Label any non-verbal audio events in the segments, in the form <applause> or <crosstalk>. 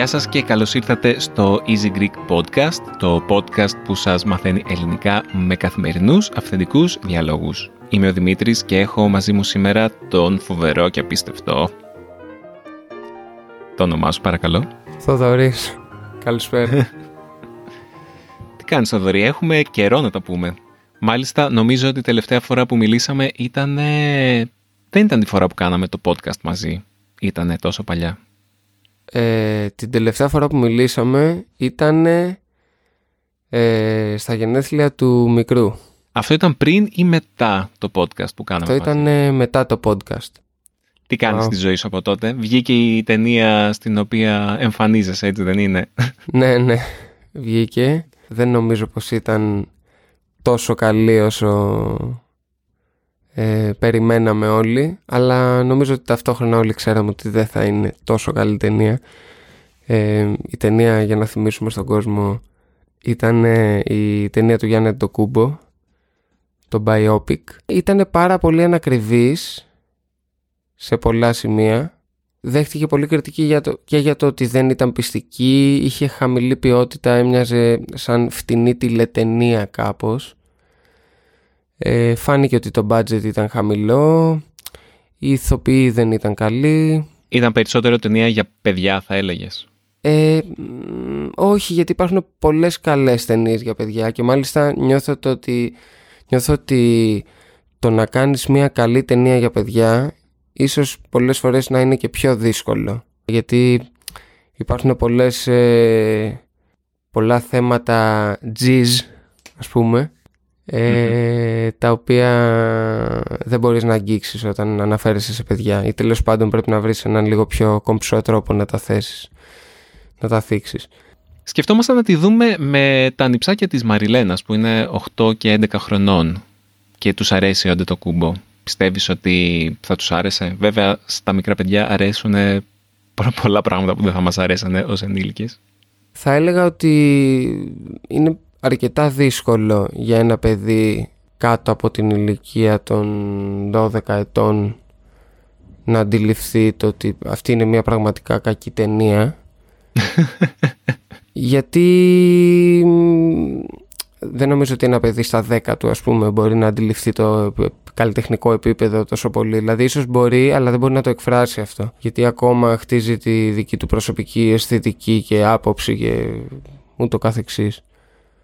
Γεια σας και καλώς ήρθατε στο Easy Greek Podcast, το podcast που σας μαθαίνει ελληνικά με καθημερινούς αυθεντικούς διαλόγους. Είμαι ο Δημήτρης και έχω μαζί μου σήμερα τον φοβερό και απίστευτο. Το όνομά σου παρακαλώ. Θοδωρής. Καλησπέρα. <laughs> Τι κάνεις Θοδωρή, έχουμε καιρό να τα πούμε. Μάλιστα νομίζω ότι η τελευταία φορά που μιλήσαμε ήταν... Δεν ήταν τη φορά που κάναμε το podcast μαζί. Ήτανε τόσο παλιά. Ε, την τελευταία φορά που μιλήσαμε ήταν ε, στα γενέθλια του μικρού. Αυτό ήταν πριν ή μετά το podcast που κάναμε Αυτό ήταν ε, μετά το podcast. Τι κάνεις Α. στη ζωή σου από τότε; Βγήκε η ταινία στην οποία εμφανίζεσαι, έτσι δεν είναι; ναι, ναι. Βγήκε. Δεν νομίζω πως ήταν τόσο καλή όσο ε, περιμέναμε όλοι. Αλλά νομίζω ότι ταυτόχρονα όλοι ξέραμε ότι δεν θα είναι τόσο καλή ταινία. Ε, η ταινία, για να θυμίσουμε στον κόσμο, ήταν ε, η ταινία του Γιάννη Αντοκούμπο, το biopic. Ήταν πάρα πολύ ανακριβής σε πολλά σημεία. Δέχτηκε πολύ κριτική για το, και για το ότι δεν ήταν πιστική, είχε χαμηλή ποιότητα, έμοιαζε σαν φτηνή τηλετενία κάπως. Ε, φάνηκε ότι το budget ήταν χαμηλό, οι ηθοποιοί δεν ήταν καλοί. Ήταν περισσότερο ταινία για παιδιά, θα έλεγες. Ε, μ, όχι, γιατί υπάρχουν πολλές καλές ταινίες για παιδιά και μάλιστα νιώθω το ότι, νιώθω ότι το να κάνεις μια καλή ταινία για παιδιά ίσως πολλές φορές να είναι και πιο δύσκολο. Γιατί υπάρχουν πολλές, ε, πολλά θέματα jizz, ας πούμε, ε, τα οποία δεν μπορείς να αγγίξεις όταν αναφέρεσαι σε παιδιά ή τέλος πάντων πρέπει να βρεις έναν λίγο πιο κομψό τρόπο να τα θέσεις να τα θίξεις. Σκεφτόμασταν να τη δούμε με τα νυψάκια της Μαριλένας που είναι 8 και 11 χρονών και τους αρέσει ο το κούμπο. Πιστεύεις ότι θα τους άρεσε; Βέβαια στα μικρά παιδιά αρέσουν πολλά πράγματα που δεν θα μας αρέσανε ως ενήλικες. Θα έλεγα ότι είναι αρκετά δύσκολο για ένα παιδί κάτω από την ηλικία των 12 ετών να αντιληφθεί το ότι αυτή είναι μια πραγματικά κακή ταινία <laughs> γιατί μ, δεν νομίζω ότι ένα παιδί στα 10 του ας πούμε μπορεί να αντιληφθεί το καλλιτεχνικό επίπεδο τόσο πολύ. Δηλαδή ίσως μπορεί αλλά δεν μπορεί να το εκφράσει αυτό. Γιατί ακόμα χτίζει τη δική του προσωπική αισθητική και άποψη και ούτω καθεξής.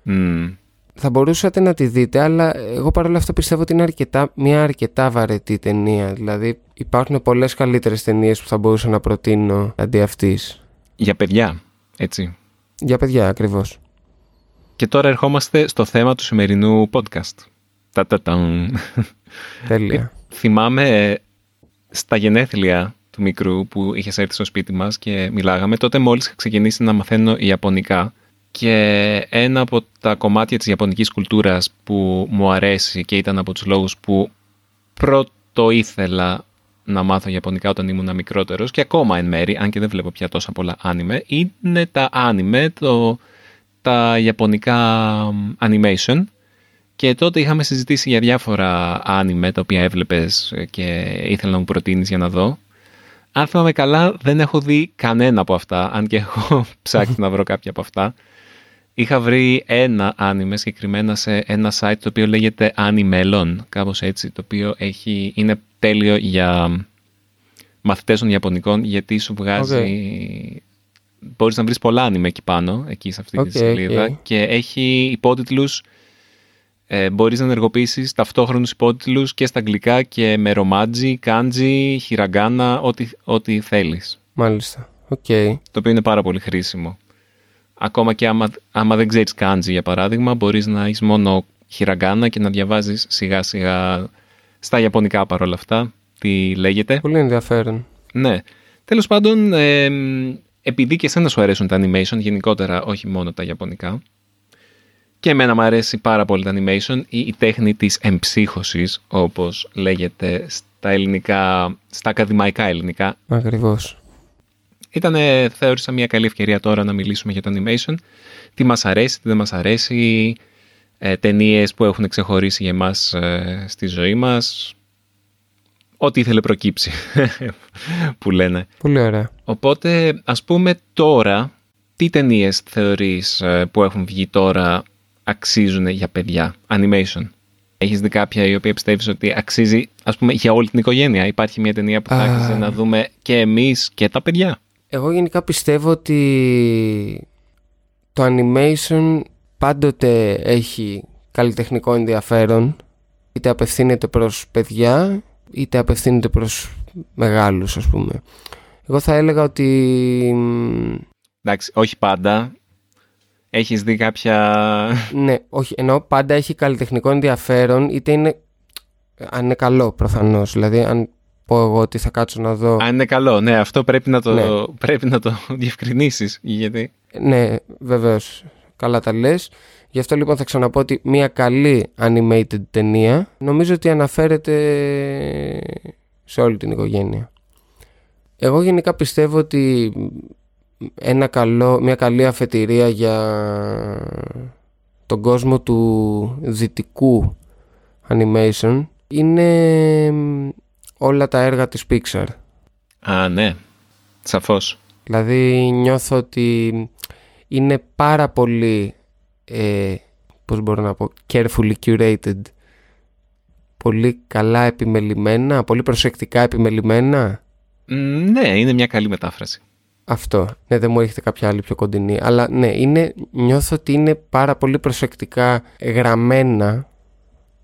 Μμμ. Θα μπορούσατε να τη δείτε, αλλά εγώ παρόλα αυτά πιστεύω ότι είναι αρκετά, μια αρκετά βαρετή ταινία. Δηλαδή υπάρχουν πολλές καλύτερες ταινίες που θα μπορούσα να προτείνω αντί αυτής. Για παιδιά, έτσι. Για παιδιά ακριβώς. Και τώρα ερχόμαστε στο θέμα του σημερινού podcast. Τα-τα-ταμ. Τέλεια. Θυμάμαι ε, στα γενέθλια του μικρού που είχες έρθει στο σπίτι μας και μιλάγαμε, τότε μόλις είχα ξεκινήσει να μαθαίνω Ιαπωνικά και ένα από τα κομμάτια της Ιαπωνικής κουλτούρας που μου αρέσει και ήταν από τους λόγους που πρώτο ήθελα να μάθω Ιαπωνικά όταν ήμουν μικρότερος και ακόμα εν μέρη, αν και δεν βλέπω πια τόσα πολλά άνιμε, είναι τα άνιμε, το, τα Ιαπωνικά animation και τότε είχαμε συζητήσει για διάφορα άνιμε τα οποία έβλεπες και ήθελα να μου προτείνεις για να δω. Αν θυμάμαι καλά, δεν έχω δει κανένα από αυτά, αν και έχω <laughs> ψάξει να βρω κάποια από αυτά. Είχα βρει ένα άνιμε συγκεκριμένα σε ένα site το οποίο λέγεται Animelon, κάπως έτσι, το οποίο έχει, είναι τέλειο για μαθητές των Ιαπωνικών γιατί σου βγάζει... Μπορείς να βρεις πολλά άνιμε εκεί πάνω, εκεί σε αυτή τη Οκ, σελίδα οκ. και έχει υπότιτλους ε, μπορείς να ενεργοποιήσεις ταυτόχρονους υπότιτλους και στα αγγλικά και με ρομάτζι, κάντζι, χιραγκάνα, ό,τι, ό,τι θέλεις. Μάλιστα. Οκ. Το οποίο είναι πάρα πολύ χρήσιμο. Ακόμα και άμα, άμα δεν ξέρεις κάντζι για παράδειγμα, μπορείς να έχεις μόνο χιραγκάνα και να διαβάζεις σιγά σιγά στα ιαπωνικά παρόλα αυτά, τι λέγεται. Πολύ ενδιαφέρον. Ναι. Τέλος πάντων, ε, επειδή και εσένα σου αρέσουν τα animation, γενικότερα όχι μόνο τα ιαπωνικά, και εμένα μου αρέσει πάρα πολύ τα animation ή η τέχνη της εμψύχωσης, όπως λέγεται στα ελληνικά, στα ακαδημαϊκά ελληνικά. Ακριβώς. Ήταν, θεώρησα μια καλή ευκαιρία τώρα να μιλήσουμε για το animation. Τι μας αρέσει, τι δεν μας αρέσει, ε, ταινίες που έχουν ξεχωρίσει για εμάς ε, στη ζωή μας. Ό,τι ήθελε προκύψει, <laughs> που λένε. Πολύ ωραία. Οπότε, ας πούμε τώρα, τι ταινίες θεωρείς ε, που έχουν βγει τώρα αξίζουν για παιδιά, animation. Έχεις δει κάποια η οποία πιστεύεις ότι αξίζει, ας πούμε, για όλη την οικογένεια; Υπάρχει μια ταινία που θα άξιζε να δούμε και εμείς και τα παιδιά; Εγώ γενικά πιστεύω ότι το animation πάντοτε έχει καλλιτεχνικό ενδιαφέρον είτε απευθύνεται προς παιδιά είτε απευθύνεται προς μεγάλους ας πούμε. Εγώ θα έλεγα ότι... Εντάξει, όχι πάντα. Έχεις δει κάποια... Ναι, όχι, ενώ πάντα έχει καλλιτεχνικό ενδιαφέρον είτε είναι... Αν είναι καλό προφανώς, δηλαδή αν πω εγώ ότι θα κάτσω να δω... Αν είναι καλό, ναι, αυτό πρέπει να το, ναι. πρέπει να το <laughs> διευκρινίσεις, γιατί... Ναι, βεβαίως, καλά τα λες. Γι' αυτό λοιπόν θα ξαναπώ ότι μια καλή animated ταινία νομίζω ότι αναφέρεται σε όλη την οικογένεια. Εγώ γενικά πιστεύω ότι ένα καλό, μια καλή αφετηρία για τον κόσμο του δυτικού animation είναι όλα τα έργα της Pixar. Α, ναι. Σαφώς. Δηλαδή νιώθω ότι είναι πάρα πολύ, ε, πώς μπορώ να πω, carefully curated. Πολύ καλά επιμελημένα, πολύ προσεκτικά επιμελημένα. Ναι, είναι μια καλή μετάφραση. Αυτό. Ναι, δεν μου έρχεται κάποια άλλη πιο κοντινή. Αλλά ναι, είναι, νιώθω ότι είναι πάρα πολύ προσεκτικά γραμμένα,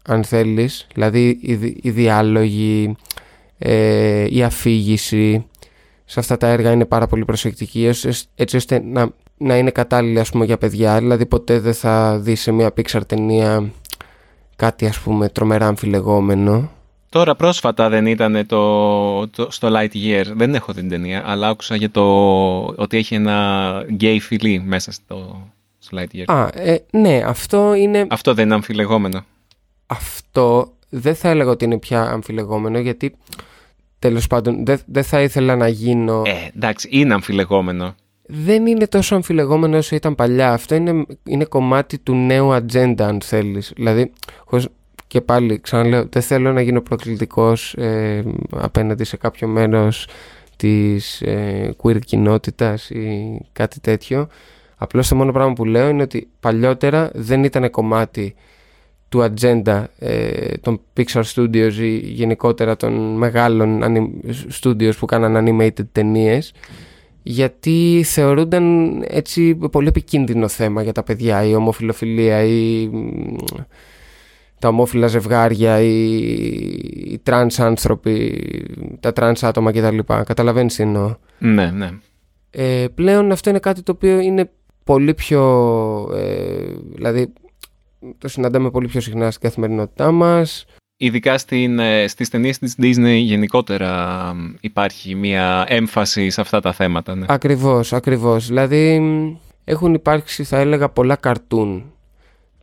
αν θέλεις. Δηλαδή οι, οι διάλογοι, ε, η αφήγηση σε αυτά τα έργα είναι πάρα πολύ προσεκτική έτσι ώστε να, να είναι κατάλληλη ας πούμε για παιδιά δηλαδή ποτέ δεν θα δεις σε μια Pixar ταινία κάτι ας πούμε τρομερά αμφιλεγόμενο Τώρα πρόσφατα δεν ήταν το, το, στο Lightyear, δεν έχω την ταινία, αλλά άκουσα για το ότι έχει ένα γκέι φιλί μέσα στο, στο Lightyear. Α, ε, ναι, αυτό είναι... Αυτό δεν είναι αμφιλεγόμενο. Αυτό δεν θα έλεγα ότι είναι πια αμφιλεγόμενο, γιατί Τέλος πάντων, δεν δε θα ήθελα να γίνω. Ε, εντάξει, είναι αμφιλεγόμενο. Δεν είναι τόσο αμφιλεγόμενο όσο ήταν παλιά. Αυτό είναι, είναι κομμάτι του νέου ατζέντα, αν θέλεις. Δηλαδή, και πάλι ξαναλέω, δεν θέλω να γίνω προκλητικός ε, απέναντι σε κάποιο μέρος της ε, queer κοινότητας ή κάτι τέτοιο. Απλώς το μόνο πράγμα που λέω είναι ότι παλιότερα δεν ήταν κομμάτι του ατζέντα ε, των Pixar Studios ή γενικότερα των μεγάλων studios που κάναν animated ταινίες, γιατί θεωρούνταν έτσι πολύ επικίνδυνο θέμα για τα παιδιά η ομοφυλοφιλία ή τα ομόφυλα ζευγάρια ή οι τρανς άνθρωποι, τα τρανς άτομα κτλ. Καταλαβαίνεις τι εννοώ. Ναι, ναι. Ε, πλέον αυτό είναι κάτι το οποίο είναι πολύ πιο... Ε, δηλαδή το συναντάμε πολύ πιο συχνά στην καθημερινότητά μας. Ειδικά στην, ε, στις ταινίες της Disney γενικότερα υπάρχει μια έμφαση σε αυτά τα θέματα. Ναι. Ακριβώς, ακριβώς. Δηλαδή έχουν υπάρξει θα έλεγα πολλά καρτούν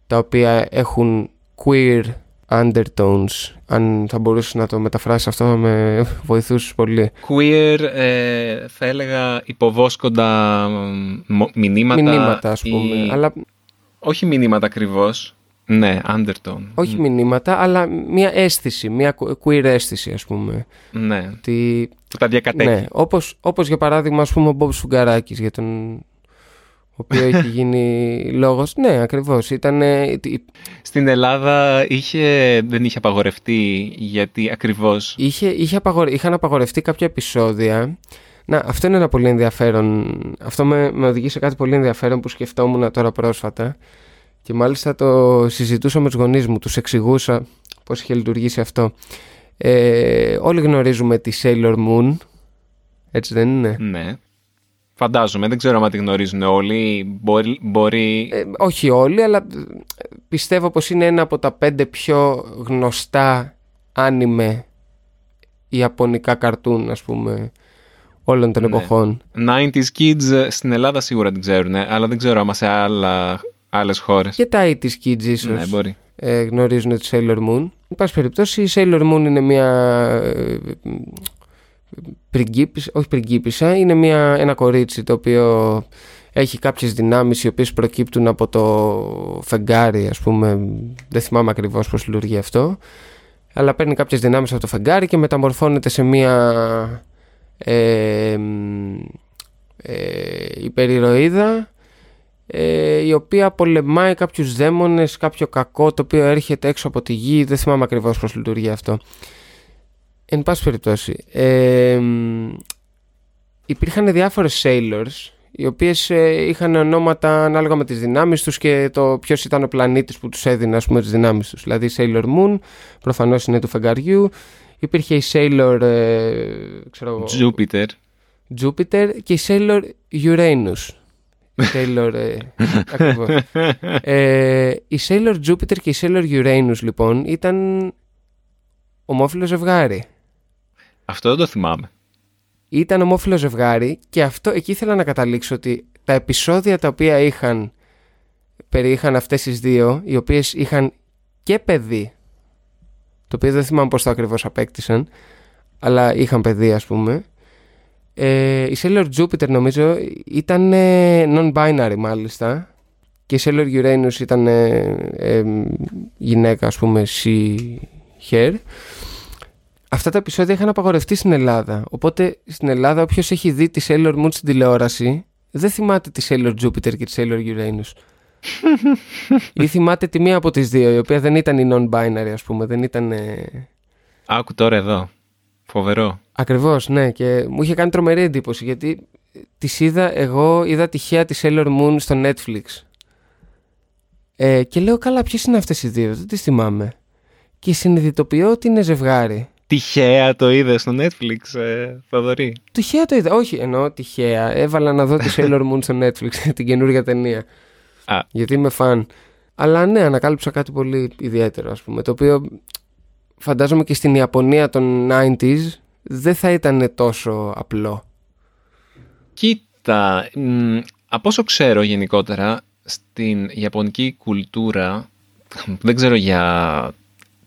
τα οποία έχουν queer undertones αν θα μπορούσες να το μεταφράσεις αυτό με βοηθούσες πολύ. Queer ε, θα έλεγα υποβόσκοντα μηνύματα. Μηνύματα ας πούμε. Αλλά όχι μηνύματα ακριβώς. Ναι, undertone. Όχι μηνύματα, αλλά μια αίσθηση, μια queer αίσθηση, ας πούμε. Ναι. Τι... Που τα διακατέχει. Ναι, όπως, όπως για παράδειγμα, ας πούμε, ο Μπόμπ Σουγκαράκης, για τον ο οποίο έχει γίνει λόγος. Ναι, ακριβώς. Ήταν... Στην Ελλάδα είχε, δεν είχε απαγορευτεί, γιατί ακριβώς... Είχε, είχε απαγορε... Είχαν απαγορευτεί κάποια επεισόδια να, αυτό είναι ένα πολύ ενδιαφέρον. Αυτό με, με οδηγεί σε κάτι πολύ ενδιαφέρον που σκεφτόμουν τώρα πρόσφατα. Και μάλιστα το συζητούσα με τους γονείς μου, τους εξηγούσα πώς είχε λειτουργήσει αυτό. Ε, όλοι γνωρίζουμε τη Sailor Moon. Έτσι δεν είναι; Ναι. Φαντάζομαι, δεν ξέρω αν τη γνωρίζουν όλοι. Μπορεί. μπορεί... Ε, όχι όλοι, αλλά πιστεύω πως είναι ένα από τα πέντε πιο γνωστά άνιμε ιαπωνικά καρτούν, ας πούμε, όλων των ναι. εποχών. 90s kids ε, στην Ελλάδα σίγουρα την ξέρουν, αλλά δεν ξέρω άμα σε άλλα, άλλες χώρες. Και τα 80s kids ίσως ναι, μπορεί. Ε, γνωρίζουν τη Sailor Moon. Εν πάση περιπτώσει η Sailor Moon είναι μια... Ε, πριγκίπισσα, όχι πριγκίπισσα, είναι μια, ένα κορίτσι το οποίο έχει κάποιες δυνάμεις οι οποίες προκύπτουν από το φεγγάρι ας πούμε, δεν θυμάμαι ακριβώς πώς λειτουργεί αυτό αλλά παίρνει κάποιες δυνάμεις από το φεγγάρι και μεταμορφώνεται σε μια ε, ε, υπερηρωίδα ε, η οποία πολεμάει κάποιους δαίμονες, κάποιο κακό το οποίο έρχεται έξω από τη γη, δεν θυμάμαι ακριβώς πώς λειτουργεί αυτό. Εν πάση περιπτώσει, ε, υπήρχαν διάφορες sailors οι οποίες ε, είχαν ονόματα ανάλογα με τις δυνάμεις τους και το ποιος ήταν ο πλανήτης που τους έδινε ας πούμε τις δυνάμεις τους. Δηλαδή η Sailor Moon προφανώς είναι του φεγγαριού, υπήρχε η Sailor ε, ξέρω, Jupiter. Jupiter και η Sailor Uranus. Η Sailor, ε, <laughs> ακριβώς. Ε, η Sailor Jupiter και η Sailor Uranus λοιπόν ήταν ομόφυλο ζευγάρι. Αυτό δεν το θυμάμαι. Ήταν ομόφυλο ζευγάρι και αυτό εκεί ήθελα να καταλήξω ότι τα επεισόδια τα οποία είχαν περιείχαν αυτές τις δύο οι οποίες είχαν και παιδί το οποίο δεν θυμάμαι πώς το ακριβώς απέκτησαν αλλά είχαν παιδί ας πούμε ε, η Sailor Jupiter νομίζω ήταν ε, non-binary μάλιστα και η Sailor Uranus ήταν ε, γυναίκα ας πούμε she-her Αυτά τα επεισόδια είχαν απαγορευτεί στην Ελλάδα οπότε στην Ελλάδα όποιος έχει δει τη Sailor Moon στην τηλεόραση δεν θυμάται τη Sailor Jupiter και τη Sailor Uranus <laughs> ή θυμάται τη μία από τις δύο η οποία δεν ήταν η non-binary ας πούμε δεν ήταν... Άκου τώρα εδώ Φοβερό. Ακριβώς, ναι. Και μου είχε κάνει τρομερή εντύπωση γιατί τη είδα, εγώ είδα τυχαία τη Sailor Moon στο Netflix. Ε, και λέω, καλά, ποιες είναι αυτές οι δύο, δεν τις θυμάμαι. Και συνειδητοποιώ ότι είναι ζευγάρι. Τυχαία το είδες στο Netflix, ε, Θοδωρή; Τυχαία το είδα. Όχι, εννοώ τυχαία. Έβαλα να δω τη Sailor Moon στο Netflix, <laughs> την καινούργια ταινία. Α. Γιατί είμαι φαν. Αλλά ναι, ανακάλυψα κάτι πολύ ιδιαίτερο, ας πούμε. Το οποίο φαντάζομαι και στην Ιαπωνία των 90s δεν θα ήταν τόσο απλό. Κοίτα, από όσο ξέρω γενικότερα, στην Ιαπωνική κουλτούρα, <laughs> δεν ξέρω για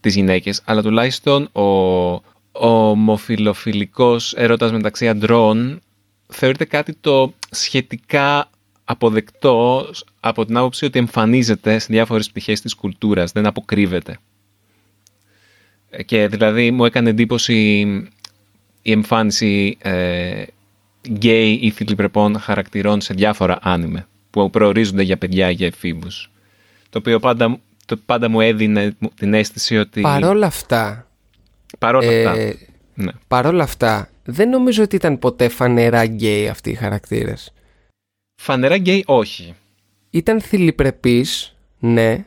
τις γυναίκες, αλλά τουλάχιστον ο, ο ομοφιλοφιλικός έρωτας μεταξύ αντρών θεωρείται κάτι το σχετικά αποδεκτό από την άποψη ότι εμφανίζεται σε διάφορες πτυχές της κουλτούρας, δεν αποκρύβεται. Και δηλαδή μου έκανε εντύπωση η εμφάνιση ε, γκέι ή θηλυπρεπών χαρακτηρών σε διάφορα άνιμε που προορίζονται για παιδιά ή για εφήβους. Το οποίο πάντα, το πάντα μου έδινε την αίσθηση ότι... Παρόλα αυτά... Παρόλα ε, αυτά. Ναι. Παρόλα αυτά, δεν νομίζω ότι ήταν ποτέ φανερά γκέι αυτοί οι χαρακτήρες. Φανερά γκέι όχι. Ήταν θηλυπρεπείς, ναι,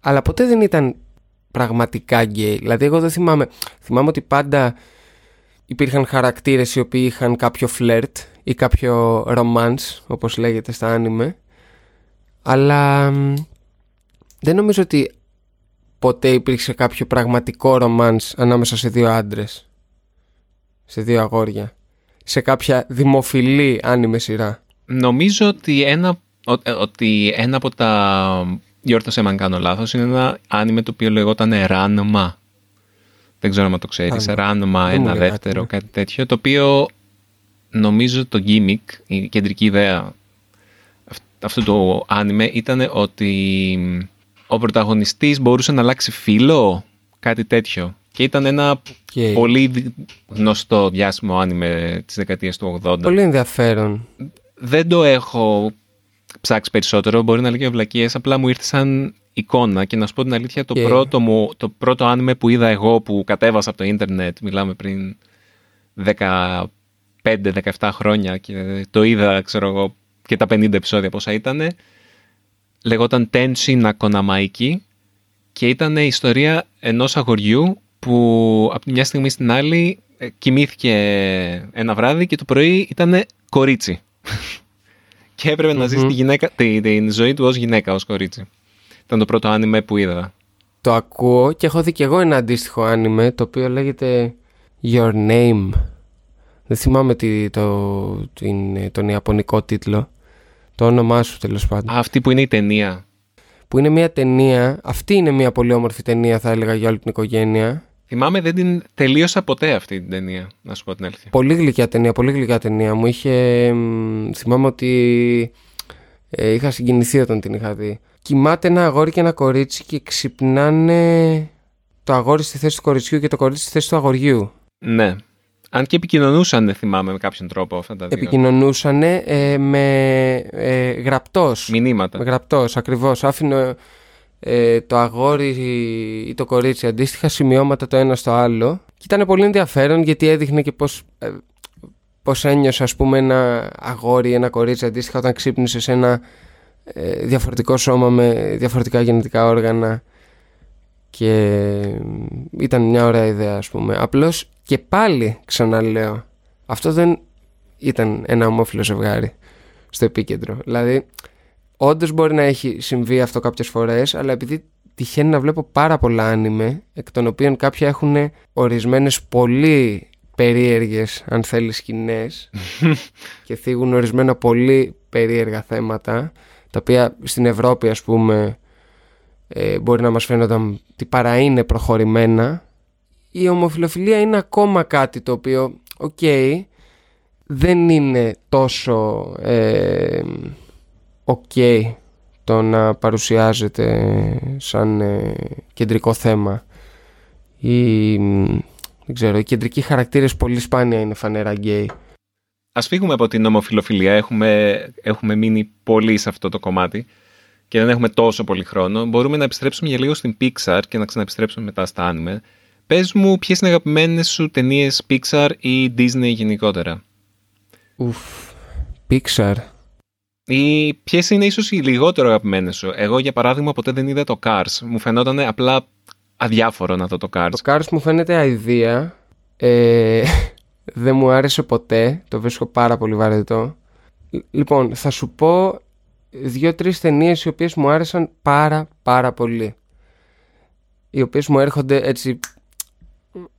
αλλά ποτέ δεν ήταν πραγματικά γκέι. Δηλαδή εγώ δεν θυμάμαι, θυμάμαι ότι πάντα υπήρχαν χαρακτήρες οι οποίοι είχαν κάποιο φλερτ ή κάποιο romance όπως λέγεται στα άνιμε αλλά δεν νομίζω ότι ποτέ υπήρξε κάποιο πραγματικό romance ανάμεσα σε δύο άντρες σε δύο αγόρια σε κάποια δημοφιλή άνιμε σειρά. Νομίζω ότι ένα, ε, ότι ένα από τα διόρθωσε με αν κάνω λάθος είναι ένα άνιμε το οποίο λεγόταν Ranma. Δεν ξέρω αν το ξέρεις, Ράνωμα, ένα δεύτερο, ναι. κάτι τέτοιο, το οποίο νομίζω το gimmick, η κεντρική ιδέα αυτού του άνιμε ήταν ότι ο πρωταγωνιστής μπορούσε να αλλάξει φίλο, κάτι τέτοιο. Και ήταν ένα πολύ γνωστό διάσημο άνιμε της δεκαετίας του 80. Πολύ ενδιαφέρον. Δεν το έχω ψάξει περισσότερο, μπορεί να λέγει βλακίες, απλά μου ήρθε σαν εικόνα και να σου πω την αλήθεια το, πρώτο, μου, το πρώτο άνιμε που είδα εγώ που κατέβασα από το ίντερνετ, μιλάμε πριν 15-17 χρόνια και το είδα ξέρω εγώ και τα 50 επεισόδια πόσα ήταν λεγόταν Tenshi Nakonamaiki και ήταν η ιστορία ενός αγοριού που από μια στιγμή στην άλλη ε, κοιμήθηκε ένα βράδυ και το πρωί ήταν κορίτσι <laughs> και έπρεπε να ζήσει τη, γυναίκα, τη, την ζωή του ως γυναίκα, ως κορίτσι. Ήταν το πρώτο άνιμε που είδα. Το ακούω και έχω δει και εγώ ένα αντίστοιχο άνιμε το οποίο λέγεται Your Name. Δεν θυμάμαι τι, το, την, τον ιαπωνικό τίτλο. Το όνομά σου τέλος πάντων. αυτή που είναι η ταινία. Που είναι μια ταινία. Αυτή είναι μια πολύ όμορφη ταινία θα έλεγα για όλη την οικογένεια. Θυμάμαι δεν την τελείωσα ποτέ αυτή την ταινία, να σου πω την αλήθεια. Πολύ γλυκιά ταινία, πολύ γλυκιά ταινία. Μου είχε... Θυμάμαι ότι ε, είχα συγκινηθεί όταν την είχα δει. Κοιμάται ένα αγόρι και ένα κορίτσι και ξυπνάνε το αγόρι στη θέση του κοριτσιού και το κορίτσι στη θέση του αγοριού. Ναι. Αν και επικοινωνούσαν, θυμάμαι, με κάποιον τρόπο αυτά τα δύο. Επικοινωνούσαν ε, με ε, γραπτός. Μηνύματα. Με γραπτός, ακριβώς. Άφηνε ε, το αγόρι ή το κορίτσι αντίστοιχα σημειώματα το ένα στο άλλο. Και ήταν πολύ ενδιαφέρον γιατί έδειχνε και πώς, ε, πώς ένιωσε ας πούμε ένα αγόρι ή ένα κορίτσι αντίστοιχα όταν ξύπνησε σε ένα ε, διαφορετικό σώμα με διαφορετικά γενετικά όργανα και ήταν μια ωραία ιδέα ας πούμε. Απλώς και πάλι ξαναλέω αυτό δεν ήταν ένα ομόφυλο ζευγάρι στο επίκεντρο. Δηλαδή όντως μπορεί να έχει συμβεί αυτό κάποιες φορές αλλά επειδή τυχαίνει να βλέπω πάρα πολλά άνιμε εκ των οποίων κάποια έχουν ορισμένες πολύ περίεργες αν θέλεις σκηνές <laughs> και θίγουν ορισμένα πολύ περίεργα θέματα τα οποία στην Ευρώπη ας πούμε ε, μπορεί να μας φαίνονταν ότι παρά είναι προχωρημένα η ομοφυλοφιλία είναι ακόμα κάτι το οποίο οκ δεν είναι τόσο ε, ok το να παρουσιάζεται σαν ε, κεντρικό θέμα. Ή δεν ξέρω, οι κεντρικοί χαρακτήρες πολύ σπάνια είναι φανερά γκέι. Ας φύγουμε από την ομοφιλοφιλία, έχουμε, έχουμε μείνει πολύ σε αυτό το κομμάτι και δεν έχουμε τόσο πολύ χρόνο. Μπορούμε να επιστρέψουμε για λίγο στην Pixar και να ξαναεπιστρέψουμε μετά στα anime. Πες μου ποιες είναι οι αγαπημένες σου ταινίες Pixar ή Disney γενικότερα; Ουφ, Pixar. Ή ποιες είναι ίσως οι λιγότερο αγαπημένες σου; Εγώ, για παράδειγμα, ποτέ δεν είδα το Cars. Μου φαινόταν απλά αδιάφορο να δω το Cars. Το Cars μου φαίνεται αηδία. Ε, <laughs> δεν μου άρεσε ποτέ. Το βρίσκω πάρα πολύ βαρετό. Λοιπόν, θα σου πω δύο-τρεις ταινίες οι οποίες μου άρεσαν πάρα πάρα πολύ. Οι οποίες μου έρχονται έτσι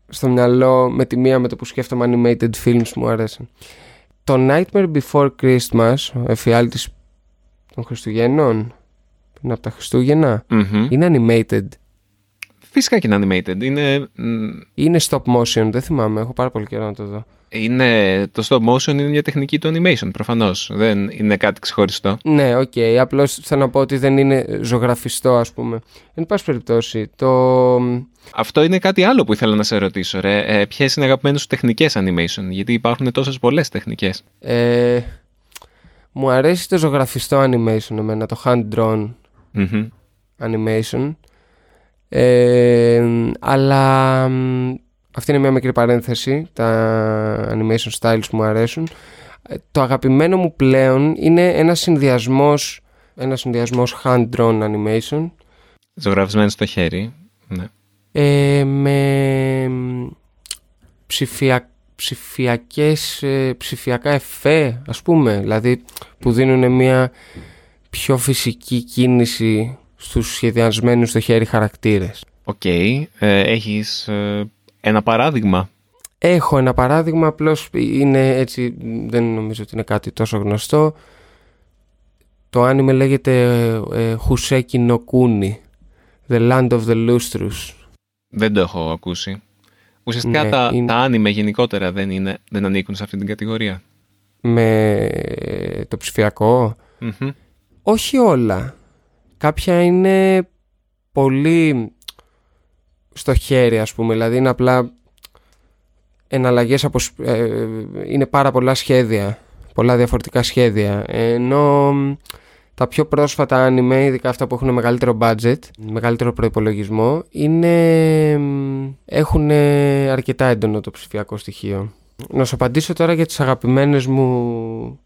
στο μυαλό με τη μία με το που σκέφτομαι animated films μου άρεσαν. Το Nightmare Before Christmas, ο εφιάλτης των Χριστουγέννων, πριν από τα χριστουγεννα είναι animated. Φυσικά και είναι animated. Είναι... είναι stop motion, δεν θυμάμαι, έχω πάρα πολύ καιρό να το δω. Είναι, το stop motion είναι μια τεχνική του animation, προφανώς. Δεν είναι κάτι ξεχωριστό. Ναι, OK. Okay. Απλώς θέλω να πω ότι δεν είναι ζωγραφιστό, ας πούμε. Εν πάση περιπτώσει, το. Αυτό είναι κάτι άλλο που ήθελα να σε ρωτήσω, ρε. Ε, Ποιες είναι αγαπημένες σου τεχνικές animation, γιατί υπάρχουν τόσες πολλές τεχνικές. Ε, μου αρέσει το ζωγραφιστό animation εμένα, το hand drawn animation. Ε, αλλά αυτή είναι μια μικρή παρένθεση, τα animation styles που μου αρέσουν. Ε, το αγαπημένο μου πλέον είναι ένας συνδυασμός, ένας συνδυασμός hand-drawn animation. Ζωγραφισμένος στο χέρι, ναι. Ε, με ψηφια, ψηφιακές, ε, ψηφιακά εφέ, ας πούμε. Δηλαδή που δίνουν μια πιο φυσική κίνηση στους σχεδιασμένους στο χέρι χαρακτήρες. OK. Okay. Ε, έχεις ένα παράδειγμα. Έχω ένα παράδειγμα, απλώς είναι έτσι, δεν νομίζω ότι είναι κάτι τόσο γνωστό. Το άνιμε λέγεται ε, Houseki no Kuni, The Land of the Lustrous. Δεν το έχω ακούσει. Ουσιαστικά ναι, τα, είναι... τα άνιμε γενικότερα δεν, είναι, δεν ανήκουν σε αυτή την κατηγορία. Με το ψηφιακο Όχι όλα. Κάποια είναι πολύ στο χέρι ας πούμε δηλαδή είναι απλά εναλλαγές από, ε, είναι πάρα πολλά σχέδια πολλά διαφορετικά σχέδια ενώ τα πιο πρόσφατα anime, ειδικά αυτά που έχουν μεγαλύτερο budget, μεγαλύτερο προϋπολογισμό, είναι, έχουν αρκετά έντονο το ψηφιακό στοιχείο. Να σου απαντήσω τώρα για τις αγαπημένες μου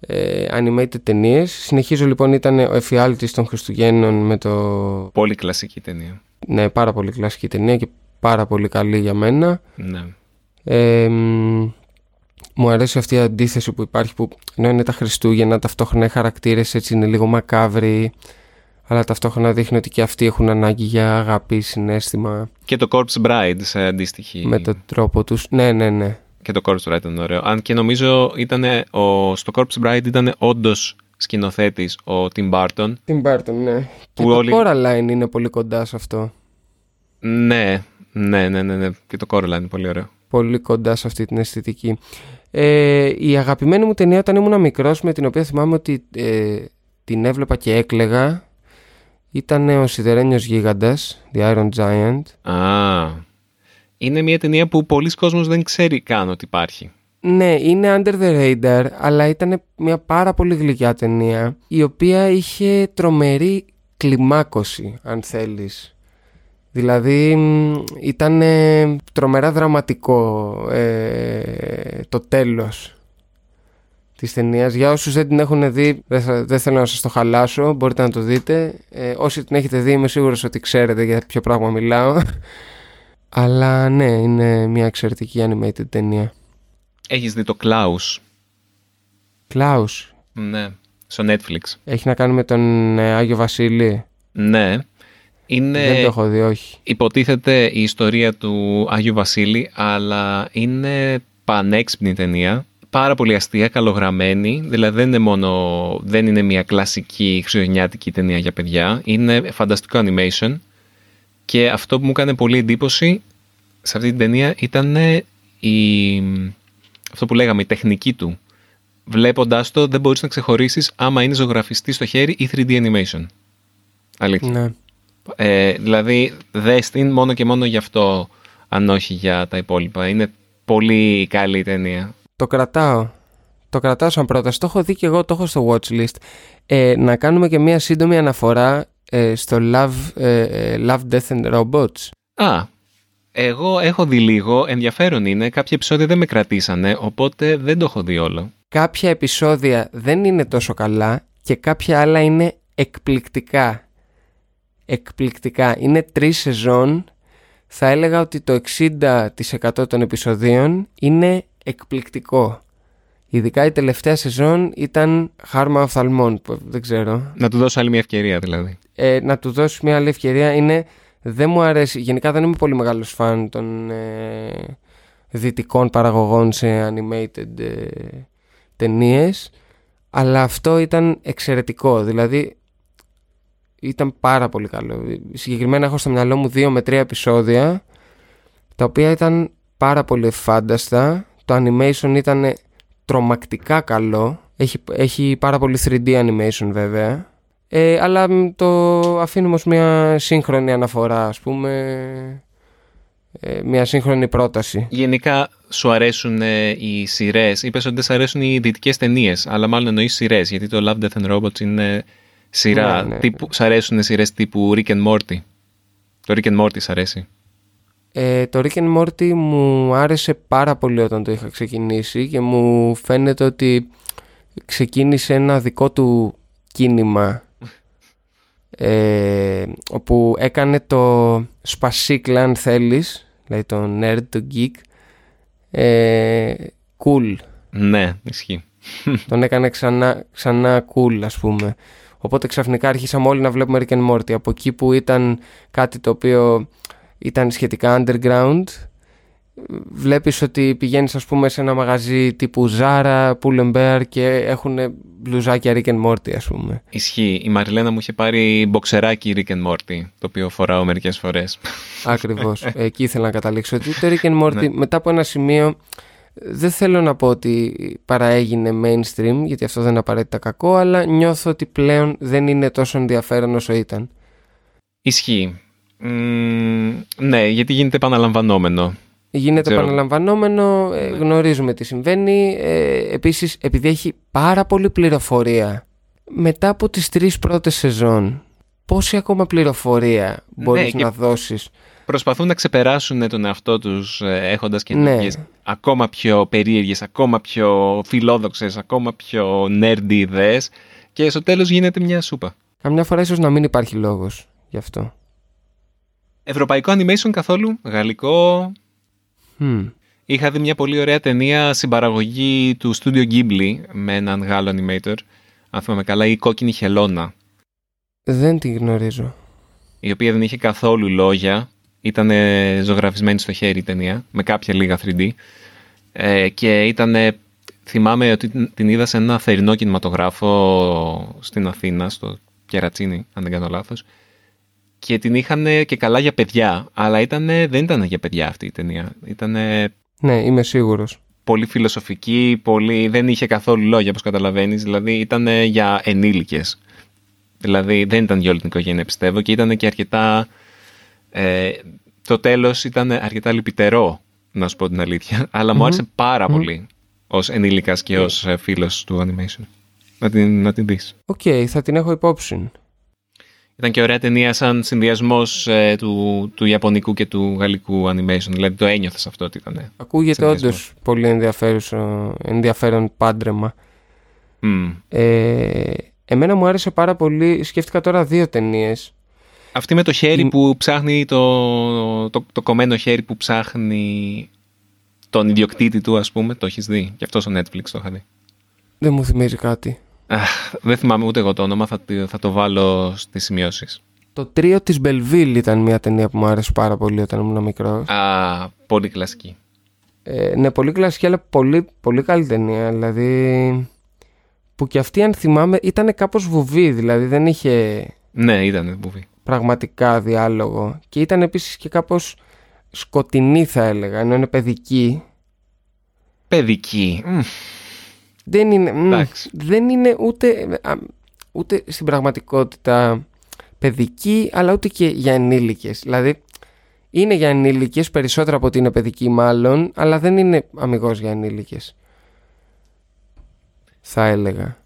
ε, animated ταινίες. Συνεχίζω λοιπόν, ήταν ο εφιάλτης των Χριστουγέννων με το... Πολύ κλασική ταινία. Ναι, πάρα πολύ κλασική ταινία και πάρα πολύ καλή για μένα. Ναι. Ε, μου αρέσει αυτή η αντίθεση που υπάρχει που ενώ είναι τα Χριστούγεννα ταυτόχρονα οι χαρακτήρες έτσι είναι λίγο μακάβροι αλλά ταυτόχρονα δείχνει ότι και αυτοί έχουν ανάγκη για αγάπη, συνέστημα. Και το Corpse Bride σε αντίστοιχη. Με τον τρόπο τους. Ναι, ναι, ναι. Και το Corpse Bride ήταν ωραίο. Αν και νομίζω ήταν ο, στο Corpse Bride ήταν όντως σκηνοθέτης ο Tim Burton. Tim Burton, ναι. Που και όλοι... το Coraline είναι πολύ κοντά σε αυτό. Ναι, Ναι, ναι, ναι, ναι. Και το Coraline είναι πολύ ωραίο. Πολύ κοντά σε αυτή την αισθητική. Ε, η αγαπημένη μου ταινία όταν ήμουν μικρός με την οποία θυμάμαι ότι ε, την έβλεπα και έκλεγα ήταν ο Σιδερένιος Γίγαντας, The Iron Giant. Α, είναι μια ταινία που πολλοί κόσμος δεν ξέρει καν ότι υπάρχει. Ναι, είναι under the radar, αλλά ήταν μια πάρα πολύ γλυκιά ταινία, η οποία είχε τρομερή κλιμάκωση, αν θέλεις. Δηλαδή ήταν τρομερά δραματικό ε, το τέλος της ταινίας. Για όσους δεν την έχουν δει, δεν, θέλω να σας το χαλάσω, μπορείτε να το δείτε. Ε, όσοι την έχετε δει είμαι σίγουρος ότι ξέρετε για ποιο πράγμα μιλάω. <laughs> Αλλά ναι, είναι μια εξαιρετική animated ταινία. Έχεις δει το Klaus; Klaus. Ναι, στο Netflix. Έχει να κάνει με τον ε, Άγιο Βασίλη. Ναι. Είναι, Δεν το έχω δει, όχι. Υποτίθεται η ιστορία του Άγιου Βασίλη, αλλά είναι πανέξυπνη ταινία. Πάρα πολύ αστεία, καλογραμμένη. Δηλαδή δεν είναι μόνο, δεν είναι μια κλασική χριστουγεννιάτικη ταινία για παιδιά. Είναι φανταστικό animation. Και αυτό που μου έκανε πολύ εντύπωση σε αυτή την ταινία ήταν η, αυτό που λέγαμε, η τεχνική του. Βλέποντάς το δεν μπορείς να ξεχωρίσεις άμα είναι ζωγραφιστή στο χέρι ή 3D animation. Αλήθεια. Ναι. Ε, δηλαδή, δες την μόνο και μόνο γι' αυτό, αν όχι για τα υπόλοιπα. Είναι πολύ καλή η ταινία. Το κρατάω. Το κρατάω σαν πρόταση. Το έχω δει και εγώ, το έχω στο watchlist. Ε, να κάνουμε και μία σύντομη αναφορά ε, στο Love, ε, Love, Death and Robots. Α, εγώ έχω δει λίγο, ενδιαφέρον είναι, κάποια επεισόδια δεν με κρατήσανε, οπότε δεν το έχω δει όλο. Κάποια επεισόδια δεν είναι τόσο καλά και κάποια άλλα είναι εκπληκτικά εκπληκτικά. Είναι τρεις σεζόν. Θα έλεγα ότι το 60% των επεισοδίων είναι εκπληκτικό. Ειδικά η τελευταία σεζόν ήταν χάρμα οφθαλμών, δεν ξέρω. Να του δώσω άλλη μια ευκαιρία δηλαδή. Ε, να του δώσω μια άλλη ευκαιρία είναι, δεν μου αρέσει, γενικά δεν είμαι πολύ μεγάλος φαν των ε, δυτικών παραγωγών σε animated ε, ταινίες, αλλά αυτό ήταν εξαιρετικό, δηλαδή ήταν πάρα πολύ καλό. Συγκεκριμένα έχω στο μυαλό μου δύο με τρία επεισόδια τα οποία ήταν πάρα πολύ φάνταστα. Το animation ήταν τρομακτικά καλό. Έχει, έχει πάρα πολύ 3D animation βέβαια. Ε, αλλά το αφήνουμε ως μια σύγχρονη αναφορά ας πούμε. Ε, μια σύγχρονη πρόταση. Γενικά σου αρέσουν ε, οι σειρές; Είπες ότι δεν σου αρέσουν οι δυτικές ταινίες, αλλά μάλλον εννοείς σειρές. Γιατί το Love, Death and Robots είναι σειρά. Ναι, ναι. Τύπου, σ' αρέσουν σειρές τύπου Rick and Morty; Το Rick and Morty σ' αρέσει. Ε, το Rick and Morty μου άρεσε πάρα πολύ όταν το είχα ξεκινήσει και μου φαίνεται ότι ξεκίνησε ένα δικό του κίνημα ε, όπου έκανε το σπασίκλα αν θέλεις δηλαδή το nerd, το geek. Ε, cool. Ναι, ισχύει. <laughs> Τον έκανε ξανά, ξανά cool ας πούμε. Οπότε ξαφνικά άρχισαμε όλοι να βλέπουμε Rick and Morty. Από εκεί που ήταν κάτι το οποίο ήταν σχετικά underground, βλέπεις ότι πηγαίνεις ας πούμε σε ένα μαγαζί τύπου Zara, Pull&Bear και έχουν μπλουζάκια Rick and Morty ας πούμε. Ισχύει. Η Μαριλένα μου είχε πάρει μποξεράκι Rick and Morty, το οποίο φοράω μερικές φορές. Ακριβώς. <laughs> Εκεί ήθελα να καταλήξω. Ότι το Rick and Morty ναι. μετά από ένα σημείο δεν θέλω να πω ότι παραέγινε mainstream, γιατί αυτό δεν είναι απαραίτητα κακό, αλλά νιώθω ότι πλέον δεν είναι τόσο ενδιαφέρον όσο ήταν. Ισχύει. ναι, γιατί γίνεται επαναλαμβανόμενο. Γίνεται επαναλαμβανόμενο, ε, ναι. γνωρίζουμε τι συμβαίνει. Ε, επίσης, επειδή έχει πάρα πολύ πληροφορία, μετά από τις τρεις πρώτες σεζόν, πόση ακόμα πληροφορία μπορείς ναι, να δώσεις; προσπαθούν να ξεπεράσουν τον εαυτό τους ε, έχοντας και ναι. ακόμα πιο περίεργες, ακόμα πιο φιλόδοξες, ακόμα πιο nerdy ιδέες και στο τέλος γίνεται μια σούπα. Καμιά φορά ίσως να μην υπάρχει λόγος γι' αυτό. Ευρωπαϊκό animation καθόλου, γαλλικό. Είχα δει μια πολύ ωραία ταινία συμπαραγωγή του Studio Ghibli με έναν Γάλλο animator. Αν θυμάμαι καλά, η κόκκινη χελώνα. Δεν την γνωρίζω. Η οποία δεν είχε καθόλου λόγια ήταν ζωγραφισμένη στο χέρι η ταινία, με κάποια λίγα 3D. Ε, και ήταν, θυμάμαι ότι την είδα σε ένα θερινό κινηματογράφο στην Αθήνα, στο Κερατσίνη, αν δεν κάνω λάθος. Και την είχαν και καλά για παιδιά, αλλά ήτανε, δεν ήταν για παιδιά αυτή η ταινία. Ήτανε Ναι, είμαι σίγουρος. πολύ φιλοσοφική, πολύ, δεν είχε καθόλου λόγια, όπως καταλαβαίνεις, δηλαδή ήταν για ενήλικες. Δηλαδή δεν ήταν για όλη την οικογένεια, πιστεύω, και ήταν και αρκετά... Ε, το τέλος ήταν αρκετά λυπητερό, να σου πω την αλήθεια, αλλά μου άρεσε πάρα πολύ ως ενήλικας και ως ε, φίλος του animation. Να την, να την δεις. Οκ, θα την έχω υπόψη. Ήταν και ωραία ταινία σαν συνδυασμός του, του Ιαπωνικού και του Γαλλικού animation. Δηλαδή το ένιωθες αυτό ότι ήταν. Ακούγεται όντως Συνδυασμός. πολύ ενδιαφέρον, ενδιαφέρον πάντρεμα. Μμ. Ε, εμένα μου άρεσε πάρα πολύ. Σκέφτηκα τώρα δύο ταινίες. Αυτή με το χέρι Η- που ψάχνει, το, το, το κομμένο χέρι που ψάχνει τον ιδιοκτήτη του, ας πούμε, το έχεις δει; Και αυτός στο Netflix το είχα δει. Δεν μου θυμίζει κάτι. Αχ, δεν θυμάμαι ούτε εγώ το όνομα, θα, τη- θα το βάλω στις σημειώσεις. Το τρίο της Μπελβίλ ήταν μια ταινία που μου άρεσε πάρα πολύ όταν ήμουν μικρός. Α, πολύ κλασική. Ε, ναι, πολύ κλασική, αλλά πολύ, πολύ καλή ταινία. Δηλαδή. Που και αυτή, αν θυμάμαι, ήταν κάπως βουβή. Δηλαδή δεν είχε Ναι, ήταν βουβή. πραγματικά διάλογο. Και ήταν επίσης και κάπως σκοτεινή, θα έλεγα. Ενώ είναι παιδική. Παιδική. Μμ, Δεν είναι, μ, Εντάξει. δεν είναι ούτε, α, ούτε στην πραγματικότητα παιδική, αλλά ούτε και για ενήλικες. Δηλαδή, είναι για ενήλικες περισσότερο από ότι είναι παιδική μάλλον, αλλά δεν είναι αμυγός για ενήλικες. Θα έλεγα.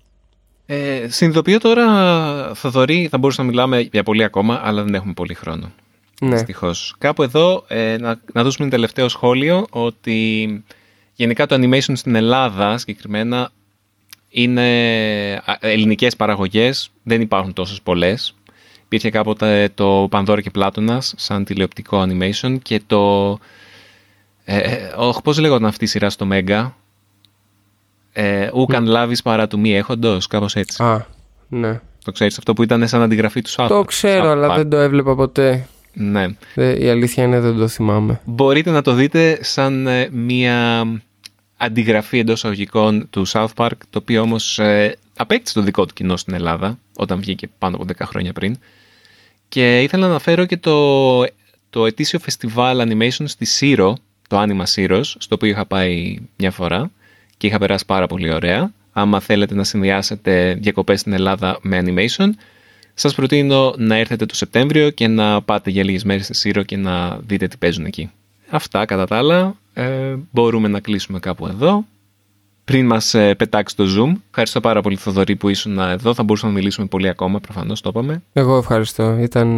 Ε, συνειδητοποιώ τώρα, Θοδωρή, θα μπορούσαμε να μιλάμε για πολύ ακόμα, αλλά δεν έχουμε πολύ χρόνο. Ναι. Δυστυχώς. Κάπου εδώ ε, να, να δώσουμε ένα τελευταίο σχόλιο ότι γενικά το animation στην Ελλάδα συγκεκριμένα είναι α, ελληνικές παραγωγές, δεν υπάρχουν τόσες πολλές. Υπήρχε κάποτε το Πανδώρα και Πλάτωνας σαν τηλεοπτικό animation και το... Ε, ε, όχι, πώς λέγονταν αυτή η σειρά στο Μέγκα; Ε, Ου καν λάβεις παρά του μη έχοντος, κάπως έτσι. Α, ναι. Το ξέρεις αυτό που ήταν σαν αντιγραφή του South Το Park. ξέρω, South αλλά Park. δεν το έβλεπα ποτέ. Ναι. Ε, Η αλήθεια είναι δεν το θυμάμαι. Μπορείτε να το δείτε σαν ε, μία αντιγραφή εντός αγωγικών του South Park, το οποίο όμως ε, απέκτησε το δικό του κοινό στην Ελλάδα, όταν βγήκε πάνω από 10 χρόνια πριν. Και ήθελα να αναφέρω και το, το ετήσιο φεστιβάλ animation στη Σύρο, το Anima Syros, στο οποίο είχα πάει μια φορά και είχα περάσει πάρα πολύ ωραία. Άμα θέλετε να συνδυάσετε διακοπές στην Ελλάδα με animation, σας προτείνω να έρθετε το Σεπτέμβριο και να πάτε για λίγες μέρες στη Σύρο και να δείτε τι παίζουν εκεί. Αυτά κατά τα άλλα. Ε, μπορούμε να κλείσουμε κάπου εδώ. Πριν μας ε, πετάξει το Zoom, ευχαριστώ πάρα πολύ Θοδωρή που ήσουν εδώ. Θα μπορούσαμε να μιλήσουμε πολύ ακόμα, προφανώς το είπαμε. Εγώ ευχαριστώ. Ήταν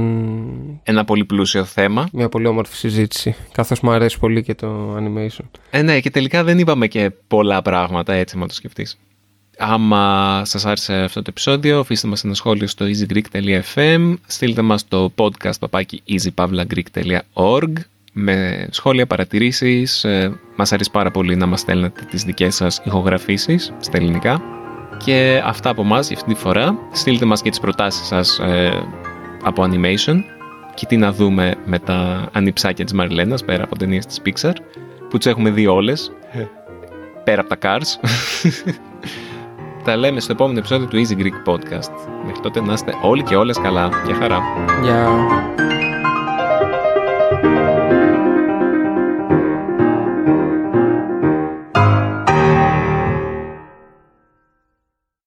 Ένα πολύ πλούσιο θέμα. μια πολύ όμορφη συζήτηση. Καθώς μου αρέσει πολύ και το animation. Ε, ναι, και τελικά δεν είπαμε και πολλά πράγματα έτσι, άμα το σκεφτείς. Άμα σας άρεσε αυτό το επεισόδιο, αφήστε μας ένα σχόλιο στο easygreek.fm, στείλτε μας το podcast παπάκι easypavlagreek.org με σχόλια, παρατηρήσεις. Ε, μας αρέσει πάρα πολύ να μας στέλνετε τις δικές σας ηχογραφήσεις στα ελληνικά. Και αυτά από εμάς για αυτή τη φορά. Στείλτε μας και τις προτάσεις σας ε, από animation και τι να δούμε με τα ανιψάκια της Μαριλένας πέρα από ταινίες της Pixar που τις έχουμε δει όλες <laughs> πέρα από τα Cars τα λέμε στο επόμενο επεισόδιο του Easy Greek Podcast μέχρι τότε να είστε όλοι και όλες καλά και χαρά Γεια.